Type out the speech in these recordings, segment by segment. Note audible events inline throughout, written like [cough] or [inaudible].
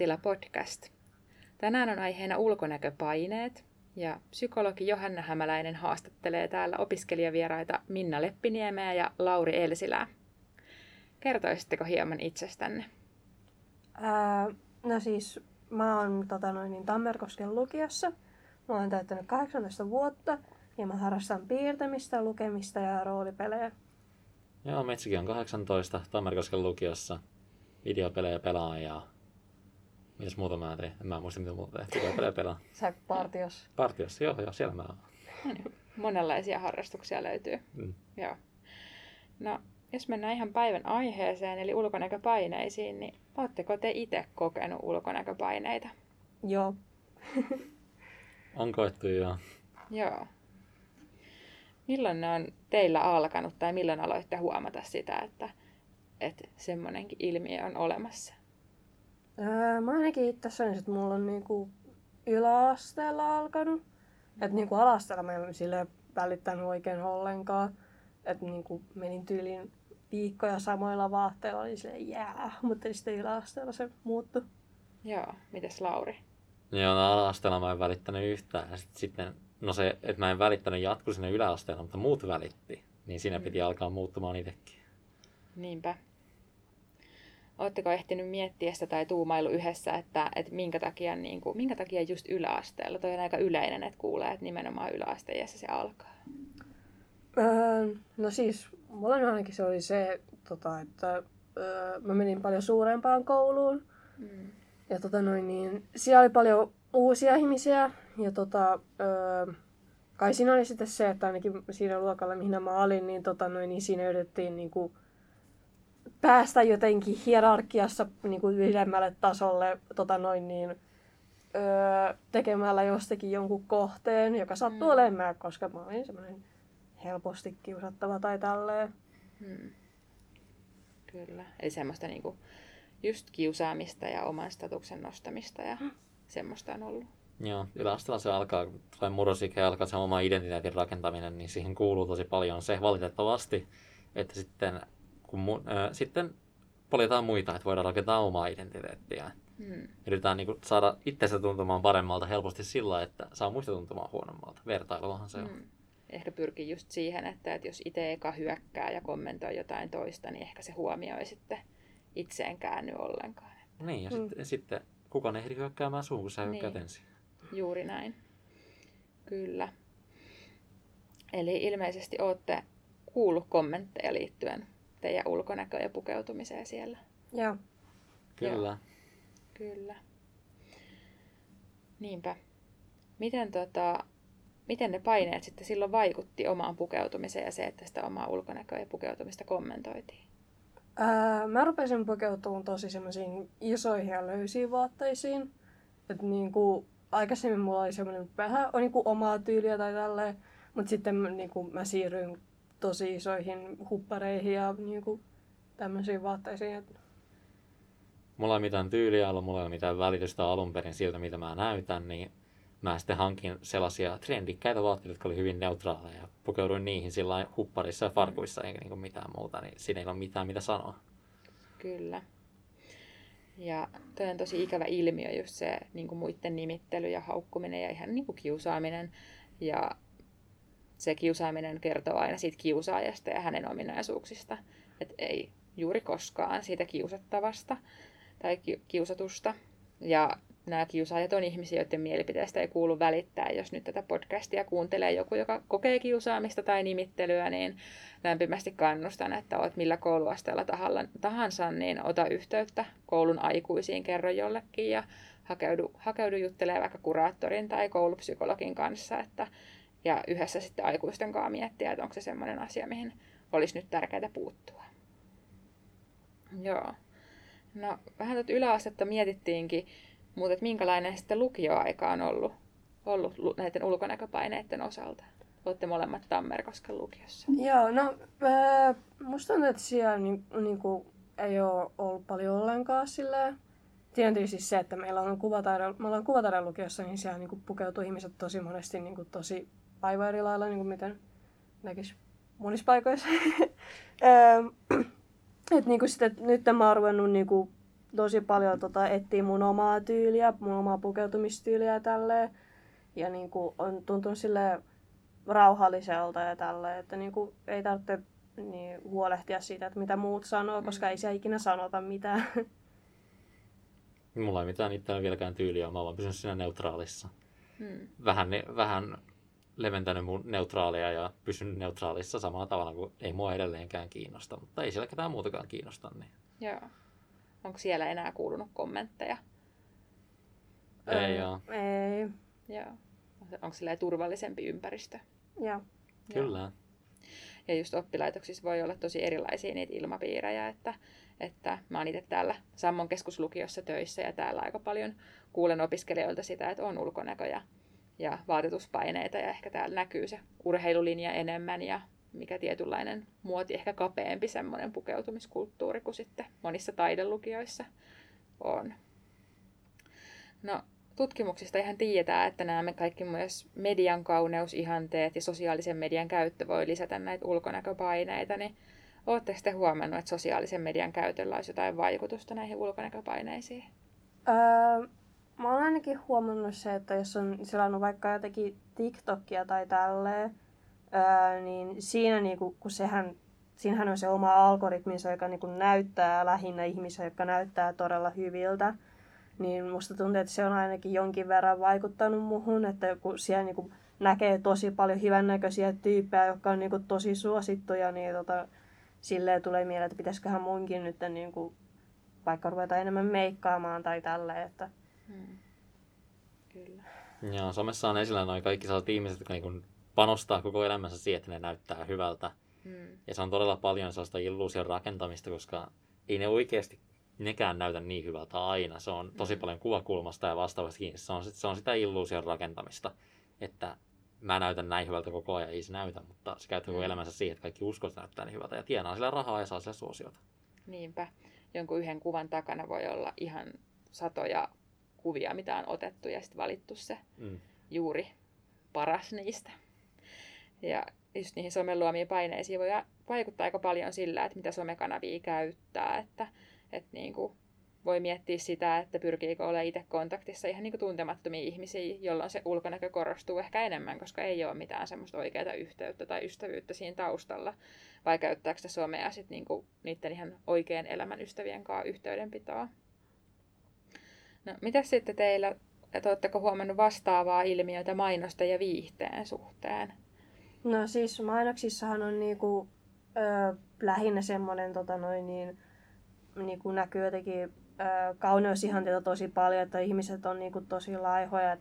Mielentila podcast. Tänään on aiheena ulkonäköpaineet ja psykologi Johanna Hämäläinen haastattelee täällä opiskelijavieraita Minna Leppiniemeä ja Lauri Elsilää. Kertoisitteko hieman itsestänne? Ää, no siis mä oon tota noin, niin Tammerkosken lukiossa. Mä oon täyttänyt 18 vuotta ja mä harrastan piirtämistä, lukemista ja roolipelejä. Joo, Metsikin on 18 Tammerkosken lukiossa. Videopelejä pelaa ja... Mitäs muuta mä tein? En mä muista mitä muuta tein. Videopelejä pelaa. Sä partios. Partiossa, joo, joo, siellä mä oon. Monenlaisia harrastuksia löytyy. Mm. Joo. No, jos mennään ihan päivän aiheeseen, eli ulkonäköpaineisiin, niin oletteko te itse kokenut ulkonäköpaineita? Joo. On koettu jo. Joo. Milloin ne on teillä alkanut tai milloin aloitte huomata sitä, että, että semmoinenkin ilmiö on olemassa? Öö, mä ainakin itse sanoisin, että mulla on niinku yläasteella alkanut. Että niinku alasteella mä en sille välittänyt oikein ollenkaan. Että niinku menin tyyliin viikkoja samoilla vaatteilla, oli silleen jää. Mutta sitten yläasteella se muuttui. Joo, mites Lauri? Joo, no ala-asteella mä en välittänyt yhtään. Ja sit, sitten, no se, että mä en välittänyt jatku sinne yläasteella, mutta muut välitti. Niin siinä Mm. piti alkaa muuttumaan itsekin. Niinpä. Oletteko ehtinyt miettiä sitä tai tuumailu yhdessä, että, että minkä, takia, niin kuin, minkä takia just yläasteella? Toi on aika yleinen, että kuulee, että nimenomaan yläasteessa se alkaa. Öö, no siis, mulla ainakin se oli se, tota, että öö, mä menin paljon suurempaan kouluun. Mm. Ja tota noin, niin, siellä oli paljon uusia ihmisiä. Ja tota, öö, kai siinä oli sitten se, että ainakin siinä luokalla, mihin mä olin, niin, tota noin, niin siinä yritettiin niin kuin, päästä jotenkin hierarkiassa niin kuin ylemmälle tasolle tota noin, niin, öö, tekemällä jostakin jonkun kohteen, joka sattuu Mm. mm. olemaan, koska mä olin semmoinen helposti kiusattava tai tälleen. Hmm. Kyllä. Eli semmoista niinku just kiusaamista ja oman statuksen nostamista ja semmoista on ollut. Joo, yläasteella se alkaa, kun tulee murrosikä ja alkaa se oma identiteetin rakentaminen, niin siihen kuuluu tosi paljon se valitettavasti, että sitten, kun mu- äh, sitten poljetaan muita, että voidaan rakentaa omaa identiteettiä. Hmm. Yritetään niin saada itsestä tuntumaan paremmalta helposti sillä, että saa muista tuntumaan huonommalta. Vertailuahan se on. Hmm. Ehkä pyrkii just siihen, että, että jos itse eka hyökkää ja kommentoi jotain toista, niin ehkä se huomioi sitten itseen käänny ollenkaan. Niin, ja Mm. sitten, sitten kukaan ei ehdi hyökkäämään suun, kun sä hyökkäät Niin. ensin. Juuri näin. Kyllä. Eli ilmeisesti olette kuullut kommentteja liittyen teidän ulkonäköön ja pukeutumiseen siellä. Joo. Kyllä. Kyllä. Niinpä. Miten, tota, miten ne paineet sitten silloin vaikutti omaan pukeutumiseen ja se, että sitä omaa ulkonäköä ja pukeutumista kommentoitiin? Ää, mä rupesin pukeutumaan tosi semmoisiin isoihin ja löysiin vaatteisiin. Että niinku, aikaisemmin mulla oli semmoinen vähän on niinku omaa tyyliä tai tälleen. Mutta sitten niinku, mä siirryin tosi isoihin huppareihin ja niinku, tämmöisiin vaatteisiin. Et, Mulla ei mitään tyyliä ollut, mulla ei ole mitään välitystä alun perin siltä, mitä mä näytän, niin mä sitten hankin sellaisia trendikkäitä vaatteita, jotka oli hyvin neutraaleja. Pukeuduin niihin sillä hupparissa ja farkuissa eikä niinku mitään muuta, niin siinä ei ole mitään mitä sanoa. Kyllä. Ja toi on tosi ikävä ilmiö just se niin kuin muiden nimittely ja haukkuminen ja ihan niin kuin kiusaaminen. Ja se kiusaaminen kertoo aina siitä kiusaajasta ja hänen ominaisuuksista. Että ei juuri koskaan siitä kiusattavasta tai ki- kiusatusta. Ja nämä kiusaajat on ihmisiä, joiden mielipiteestä ei kuulu välittää. Jos nyt tätä podcastia kuuntelee joku, joka kokee kiusaamista tai nimittelyä, niin lämpimästi kannustan, että olet millä kouluasteella tahansa, niin ota yhteyttä koulun aikuisiin, kerro jollekin ja hakeudu, hakeudu juttelemaan vaikka kuraattorin tai koulupsykologin kanssa, että, ja yhdessä sitten aikuisten kanssa miettiä, että onko se semmoinen asia, mihin olisi nyt tärkeää puuttua. Joo. No, vähän tuota yläastetta mietittiinkin, mutta että minkälainen sitten lukioaika on ollut, ollut lu- näiden ulkonäköpaineiden osalta? Olette molemmat Tammerkosken lukiossa. joo, no ää, musta tuntuu, että siellä ni, niinku, ei ole ollut paljon ollenkaan silleen. Tiedän tietysti se, että meillä on kuvataide, me ollaan kuvataiden lukiossa, niin siellä niinku, pukeutuu ihmiset tosi monesti niinku, tosi aivan eri lailla, niinku, miten näkisi monissa paikoissa. [laughs] [clears throat] Et niinku sit, et nyt mä oon ruvennut niinku tosi paljon tota, etsii mun omaa tyyliä, mun omaa pukeutumistyyliä ja tälleen. Ja niin kuin, on tuntunut sille rauhalliselta ja tälleen, että niin kuin, ei tarvitse niin, huolehtia siitä, että mitä muut sanoo, koska mm. ei siellä ikinä sanota mitään. [laughs] Mulla ei mitään itsellä vieläkään tyyliä, mä vaan pysyn siinä neutraalissa. Mm. Vähän, vähän leventänyt mun neutraalia ja pysyn neutraalissa samalla tavalla kuin ei mua edelleenkään kiinnosta, mutta ei siellä ketään muutakaan kiinnosta. Niin. Joo. Onko siellä enää kuulunut kommentteja? Ei öö, joo. Ei. Joo. Onko sillä turvallisempi ympäristö? Joo. Kyllä. Ja just oppilaitoksissa voi olla tosi erilaisia niitä ilmapiirejä, että, että mä oon itse täällä Sammon keskuslukiossa töissä ja täällä aika paljon kuulen opiskelijoilta sitä, että on ulkonäköjä ja vaatetuspaineita ja ehkä täällä näkyy se urheilulinja enemmän ja mikä tietynlainen muoti, ehkä kapeampi semmoinen pukeutumiskulttuuri kuin sitten monissa taidelukioissa on. No, tutkimuksista ihan tiedetään, että nämä kaikki myös median kauneusihanteet ja sosiaalisen median käyttö voi lisätä näitä ulkonäköpaineita, niin oletteko te huomannut, että sosiaalisen median käytöllä olisi jotain vaikutusta näihin ulkonäköpaineisiin? Öö, mä oon ainakin huomannut se, että jos on selannut vaikka jotenkin TikTokia tai tälleen, öö, niin siinä niinku, kun sehän, siinähän on se oma algoritminsa, joka niinku näyttää lähinnä ihmisiä, jotka näyttää todella hyviltä, niin musta tuntuu, että se on ainakin jonkin verran vaikuttanut muhun, että kun siellä niinku näkee tosi paljon hyvännäköisiä tyyppejä, jotka on niinku tosi suosittuja, niin tota, silleen tulee mieleen, että pitäisiköhän munkin nyt niinku, vaikka ruveta enemmän meikkaamaan tai tälleen, että Hmm. Kyllä. Joo, somessa on esillä noin kaikki sellaiset ihmiset, jotka niin panostaa koko elämänsä siihen, että ne näyttää hyvältä. Hmm. Ja se on todella paljon sellaista illuusion rakentamista, koska ei ne oikeasti nekään näytä niin hyvältä aina. Se on tosi mm. paljon kuvakulmasta ja vastaavasti Se on, se on sitä illuusion rakentamista, että mä näytän näin hyvältä koko ajan, ei se näytä, mutta se käyttää koko mm. elämänsä siihen, että kaikki uskovat, että näyttää niin hyvältä ja tienaa sillä rahaa ja saa sillä suosiota. Niinpä. Jonkun yhden kuvan takana voi olla ihan satoja kuvia, mitä on otettu ja sitten valittu se mm. juuri paras niistä. Ja just niihin somen luomiin paineisiin voi vaikuttaa aika paljon sillä, että mitä somekanavia käyttää, että, että niin kuin voi miettiä sitä, että pyrkiikö olla itse kontaktissa ihan niin kuin tuntemattomia ihmisiä, jolloin se ulkonäkö korostuu ehkä enemmän, koska ei ole mitään semmoista oikeaa yhteyttä tai ystävyyttä siinä taustalla, vai käyttääkö sitä somea sitten niin niiden ihan oikean elämän ystävien kanssa yhteydenpitoa. No, mitä sitten teillä, että oletteko huomannut vastaavaa ilmiötä mainosta ja viihteen suhteen? No siis mainoksissahan on niinku, ö, lähinnä semmoinen tota noin, niin, niinku näkyy jotenkin kauneusihanteita tosi paljon, että ihmiset on niinku tosi laihoja ja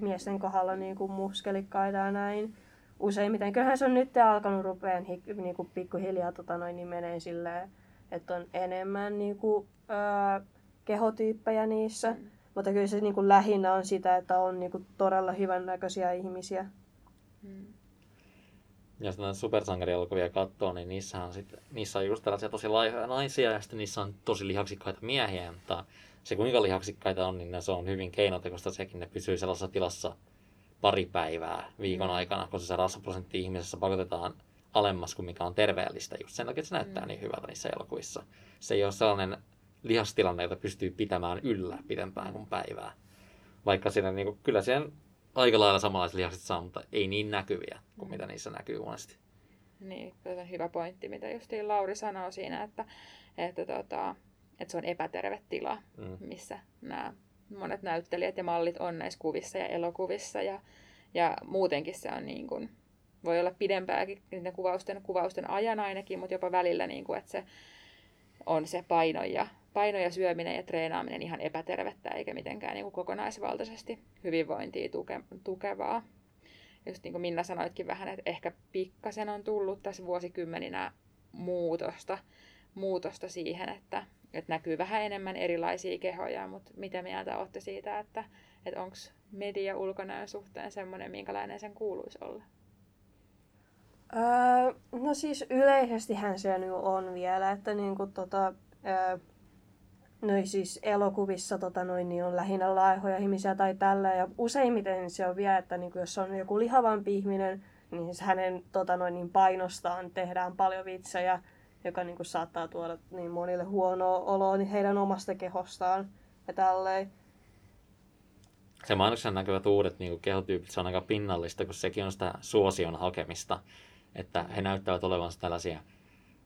miesten kohdalla niinku muskelikkaita ja näin. Useimmiten, kyllähän se on nyt alkanut rupeen niinku pikkuhiljaa tota noin, niin menee silleen, että on enemmän niinku, ö, kehotyyppejä niissä. Mm. Mutta kyllä se niin kuin lähinnä on sitä, että on niin kuin todella hyvännäköisiä ihmisiä. Mm. Jos näitä supersankarielokuvia katsoo, niin niissä on, sit, niissä on just tällaisia tosi laihoja naisia ja sitten niissä on tosi lihaksikkaita miehiä, mutta se kuinka lihaksikkaita on, niin se on hyvin keinotekoista sekin, ne pysyy sellaisessa tilassa pari päivää viikon mm. aikana, koska se rasvaprosentti ihmisessä pakotetaan alemmas kuin mikä on terveellistä just sen takia, että se näyttää mm. niin hyvältä niissä elokuvissa. Se ei ole sellainen lihastilanne, jota pystyy pitämään yllä pidempään kuin päivää. Vaikka siinä, niin kuin, kyllä siihen aika lailla samanlaiset lihakset saa, mutta ei niin näkyviä kuin mitä niissä näkyy monesti. Niin, se on hyvä pointti, mitä justiin Lauri sanoo siinä, että, että, tota, että se on epäterve tila, mm. missä nämä monet näyttelijät ja mallit on näissä kuvissa ja elokuvissa. Ja, ja muutenkin se on niin kuin, voi olla pidempääkin niiden kuvausten, kuvausten ajan ainakin, mutta jopa välillä, niin kuin, että se on se paino ja paino ja syöminen ja treenaaminen ihan epätervettä eikä mitenkään niin kuin kokonaisvaltaisesti hyvinvointia tuke, tukevaa. Just niin kuin Minna sanoitkin vähän, että ehkä pikkasen on tullut tässä vuosikymmeninä muutosta, muutosta siihen, että, että näkyy vähän enemmän erilaisia kehoja, mutta mitä mieltä olette siitä, että, että onko media ulkonäön suhteen semmoinen, minkälainen sen kuuluisi olla? Öö, no siis yleisestihän se on vielä, että niin tota, öö, No siis elokuvissa tota noin, niin on lähinnä laihoja ihmisiä tai tällä. Ja useimmiten se on vielä, että niin jos on joku lihavampi ihminen, niin hänen tota noin, niin painostaan tehdään paljon vitsejä. joka niin kuin saattaa tuoda niin monille huonoa oloa niin heidän omasta kehostaan ja tälleen. Se mainoksen näkyvät uudet niin kehotyypit, se on aika pinnallista, kun sekin on sitä suosion hakemista, että he näyttävät olevansa tällaisia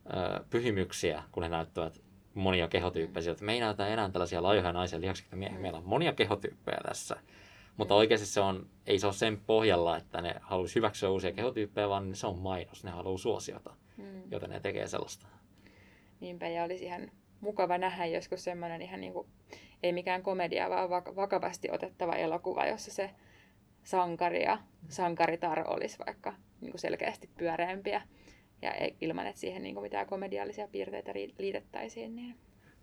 ö, pyhimyksiä, kun he näyttävät monia kehotyyppejä. Että me ei näytä enää tällaisia laihoja naisia lihaksi, että meillä on monia kehotyyppejä tässä. Mutta oikeasti se on, ei se ole sen pohjalla, että ne haluaisi hyväksyä uusia kehotyyppejä, vaan se on mainos, ne haluaa suosiota, mm. joten ne tekee sellaista. Niinpä, ja olisi ihan mukava nähdä joskus semmoinen ihan niin kuin, ei mikään komedia, vaan vakavasti otettava elokuva, jossa se sankari ja sankaritar olisi vaikka niin kuin selkeästi pyöreämpiä ja ilman, että siihen niin mitään komediallisia piirteitä liitettäisiin. Niin.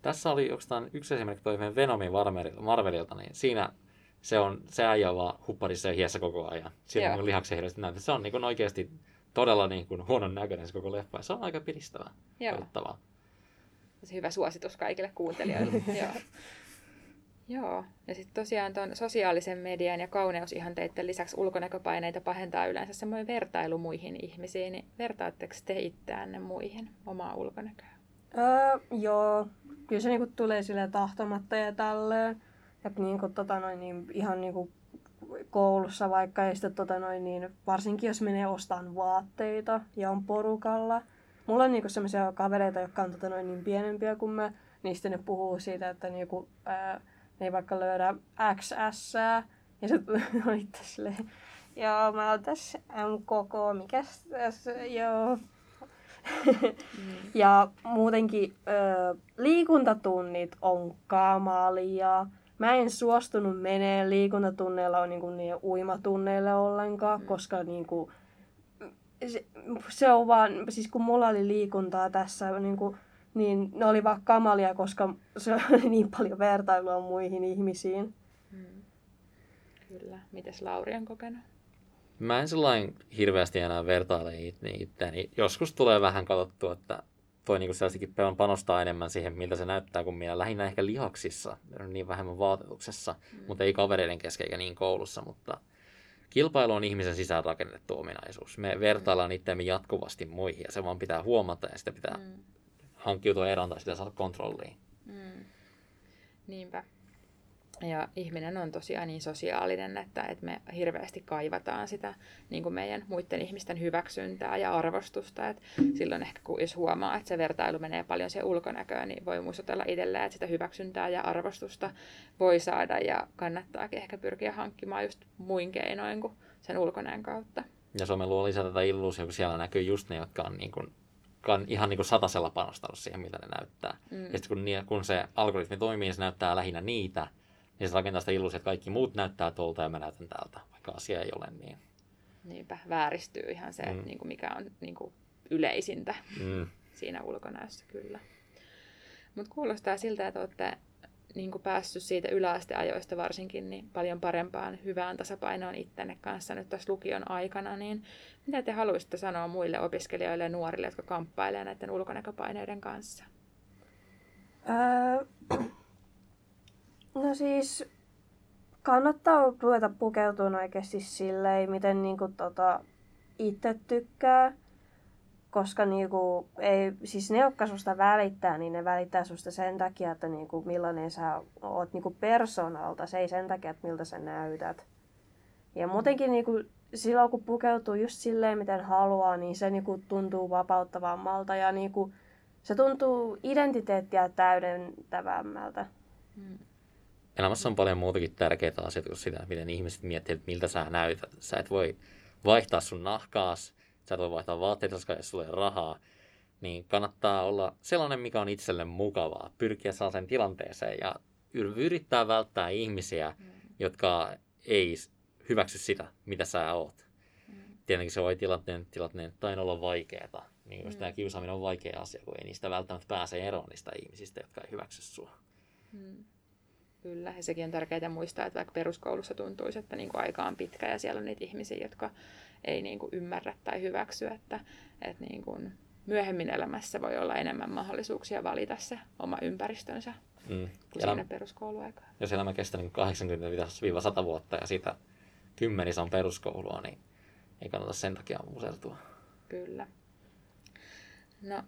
Tässä oli yksi esimerkki toi Venomin Marvelilta, niin siinä se on se äijä vaan hupparissa ja hiessä koko ajan. Siinä on niin lihaksen hirveästi näytä. Se on niin kuin oikeasti todella niin kuin huonon näköinen se koko leffa. Se on aika piristävää. Joo. Se hyvä suositus kaikille kuuntelijoille. [laughs] Joo. Joo, ja sitten tosiaan tuon sosiaalisen median ja kauneusihanteiden lisäksi ulkonäköpaineita pahentaa yleensä semmoinen vertailu muihin ihmisiin. Niin vertaatteko te itseänne muihin omaa ulkonäköä? Öö, joo, kyllä se niinku tulee sille tahtomatta ja tälleen. Että niinku, tota noin, niin ihan niinku koulussa vaikka ja sitten tota noin, niin varsinkin jos menee ostamaan vaatteita ja on porukalla. Mulla on niinku sellaisia kavereita, jotka on tota noin, niin pienempiä kuin mä, niin sitten ne puhuu siitä, että niinku, ää, ne ei vaikka löydä XS, ja se [laughs] on itse silleen, joo, mä oon tässä MKK, mikäs tässä, joo. Mm. ja muutenkin ö, liikuntatunnit on kamalia. Mä en suostunut menee liikuntatunneilla on niinku niin uimatunneille ollenkaan, mm. koska niinku, se, se on vaan, siis kun mulla oli liikuntaa tässä niinku, niin ne oli vaan kamalia, koska se oli [laughs] niin paljon vertailua muihin ihmisiin. Hmm. Kyllä. Mites Lauri on kokenut? Mä en sellainen hirveästi enää vertaile itseäni. Joskus tulee vähän katsottua, että toi niinku sellaisenkin panostaa enemmän siihen, miltä se näyttää kuin minä. Lähinnä ehkä lihaksissa, niin vähemmän vaatetuksessa, mm. mutta ei kavereiden kesken eikä niin koulussa. Mutta kilpailu on ihmisen sisään rakennettu ominaisuus. Me vertaillaan mm. itseämme jatkuvasti muihin ja se vaan pitää huomata ja sitä pitää mm hankkiutua eroon tai sitä saada kontrolliin. Mm. Niinpä. Ja ihminen on tosiaan niin sosiaalinen, että, että me hirveästi kaivataan sitä niin kuin meidän muiden ihmisten hyväksyntää ja arvostusta. Et silloin ehkä kun jos huomaa, että se vertailu menee paljon siihen ulkonäköön, niin voi muistutella itselleen, että sitä hyväksyntää ja arvostusta voi saada ja kannattaakin ehkä pyrkiä hankkimaan just muin keinoin kuin sen ulkonäön kautta. Ja some luo lisää tätä illuusia, kun siellä näkyy just ne, jotka on niin kuin on ihan niin kuin satasella panostanut siihen, mitä ne näyttää. Mm. Ja sitten kun, kun se algoritmi toimii, se näyttää lähinnä niitä, niin se rakentaa sitä illuusia, että kaikki muut näyttää tuolta ja mä näytän täältä, vaikka asia ei ole niin. Niinpä, vääristyy ihan se, mm. että niin kuin mikä on niin kuin yleisintä mm. siinä ulkonäössä kyllä. Mutta kuulostaa siltä, että olette niin kuin päässyt siitä yläasteajoista varsinkin niin paljon parempaan hyvään tasapainoon ittenne kanssa nyt tässä lukion aikana, niin mitä te haluaisitte sanoa muille opiskelijoille ja nuorille, jotka kamppailevat näiden ulkonäköpaineiden kanssa? Öö, [clears throat] no siis kannattaa ruveta pukeutumaan oikeasti silleen, miten niin kuin, tota, itse tykkää koska niinku, ei, siis ne, jotka susta välittää, niin ne välittää susta sen takia, että niinku, millainen sä oot niinku persoonalta, se ei sen takia, että miltä sä näytät. Ja muutenkin niinku, silloin, kun pukeutuu just silleen, miten haluaa, niin se niinku, tuntuu vapauttavammalta ja niinku, se tuntuu identiteettiä täydentävämmältä. Hmm. Elämässä on paljon muutakin tärkeitä asioita kuin sitä, miten ihmiset miettivät, että miltä sä näytät. Sä et voi vaihtaa sun nahkaas, sä et voi vaihtaa vaatteita, koska jos sulla ei rahaa, niin kannattaa olla sellainen, mikä on itselle mukavaa, pyrkiä sellaiseen tilanteeseen ja yrittää välttää ihmisiä, mm. jotka ei hyväksy sitä, mitä sä oot. Mm. Tietenkin se voi tilanteen, tilanteen tai olla vaikeaa. Niin mm. tämä kiusaaminen on vaikea asia, kun ei niistä välttämättä pääse eroon niistä ihmisistä, jotka ei hyväksy sua. Mm. Kyllä, ja sekin on tärkeää muistaa, että vaikka peruskoulussa tuntuisi, että niin kuin aika on pitkä ja siellä on niitä ihmisiä, jotka ei niin kuin ymmärrä tai hyväksy, että, että niin kuin myöhemmin elämässä voi olla enemmän mahdollisuuksia valita se oma ympäristönsä mm. kuin Elä... siinä peruskouluaikaa. Jos elämä kestää niin 80-100 vuotta ja siitä kymmenis on peruskoulua, niin ei kannata sen takia musertua. Kyllä. No,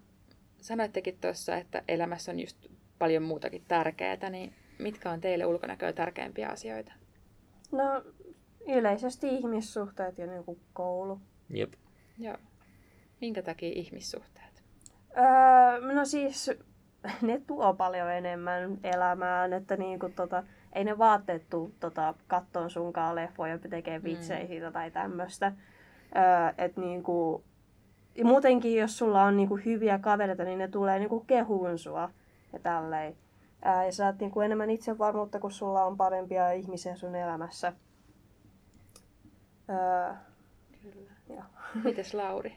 sanoittekin tuossa, että elämässä on just paljon muutakin tärkeää, niin mitkä on teille ulkonäköä tärkeimpiä asioita? No yleisesti ihmissuhteet ja niin kuin koulu. Jep. Joo. Minkä takia ihmissuhteet? Öö, no siis ne tuo paljon enemmän elämään, että niin kuin tota, ei ne vaatteet tuu tota, kattoon sunkaan leffoja tekee vitsejä mm. siitä tai tämmöistä. Öö, et niin kuin, ja muutenkin, jos sulla on niin kuin hyviä kavereita, niin ne tulee niin kuin kehuun sua ja tälleen. Ää, ja saat niin kuin enemmän itsevarmuutta, kun sulla on parempia ihmisiä sun elämässä. Öö, Kyllä. Joo. Mites Lauri?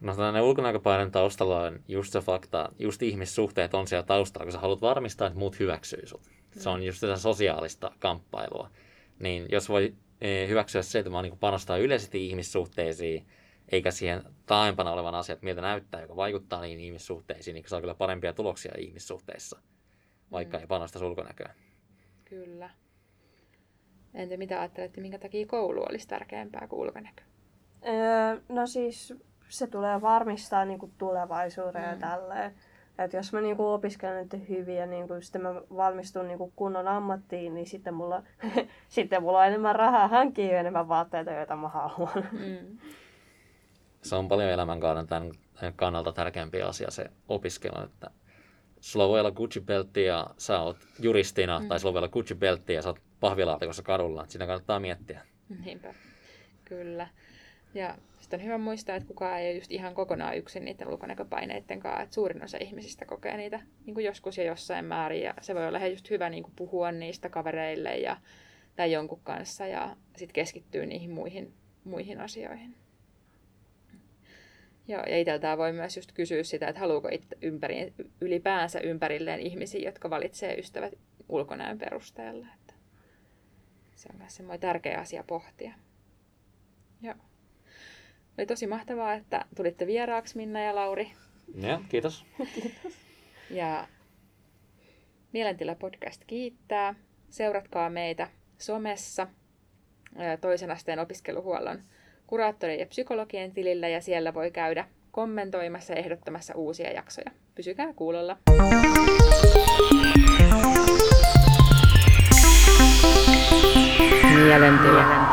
No tällainen ulkonäköpaineen taustalla on just se fakta, just ihmissuhteet on siellä taustalla, kun sä haluat varmistaa, että muut hyväksyy sut. Se on just sitä sosiaalista kamppailua. Niin jos voi e, hyväksyä se, että mä niin panostaa yleisesti ihmissuhteisiin, eikä siihen taaempana olevan asiat, miltä näyttää, joka vaikuttaa niihin ihmissuhteisiin, niin saa kyllä parempia tuloksia ihmissuhteissa, vaikka mm. ei panosta ulkonäköä. Kyllä. Entä mitä ajattelette, minkä takia koulu olisi tärkeämpää kuin ulkonäkö? Öö, no siis se tulee varmistaa niin kuin tulevaisuuden mm. ja tälleen. Et jos mä niinku opiskelen nyt hyvin ja niinku, sitten mä valmistun niinku kunnon ammattiin, niin sitten mulla, [laughs] sitten mulla on enemmän rahaa hankkia enemmän vaatteita, joita mä haluan. Mm. Se on paljon elämänkaaren tämän kannalta tärkeämpi asia se opiskelu, että sulla voi olla Gucci-beltti ja sä oot juristina, mm. tai sulla voi olla Gucci-beltti ja sä oot pahvilaatikossa kadulla, että sitä kannattaa miettiä. Niinpä, kyllä. Ja sitten on hyvä muistaa, että kukaan ei ole just ihan kokonaan yksin niiden ulkonäköpaineiden kanssa, että suurin osa ihmisistä kokee niitä niin kuin joskus ja jossain määrin, ja se voi olla just hyvä niin kuin puhua niistä kavereille ja, tai jonkun kanssa, ja sitten keskittyä niihin muihin, muihin asioihin. Joo, ja itseltään voi myös just kysyä sitä, että haluuko itse ympäri, ylipäänsä ympärilleen ihmisiä, jotka valitsee ystävät ulkonäön perusteella. Että se on myös semmoinen tärkeä asia pohtia. Joo. Oli tosi mahtavaa, että tulitte vieraaksi Minna ja Lauri. Ja, kiitos. [laughs] kiitos. Ja Mielentila podcast kiittää. Seuratkaa meitä somessa toisen asteen opiskeluhuollon kuraattorien ja psykologien tilillä ja siellä voi käydä kommentoimassa ja ehdottamassa uusia jaksoja. Pysykää kuulolla. Mielentila.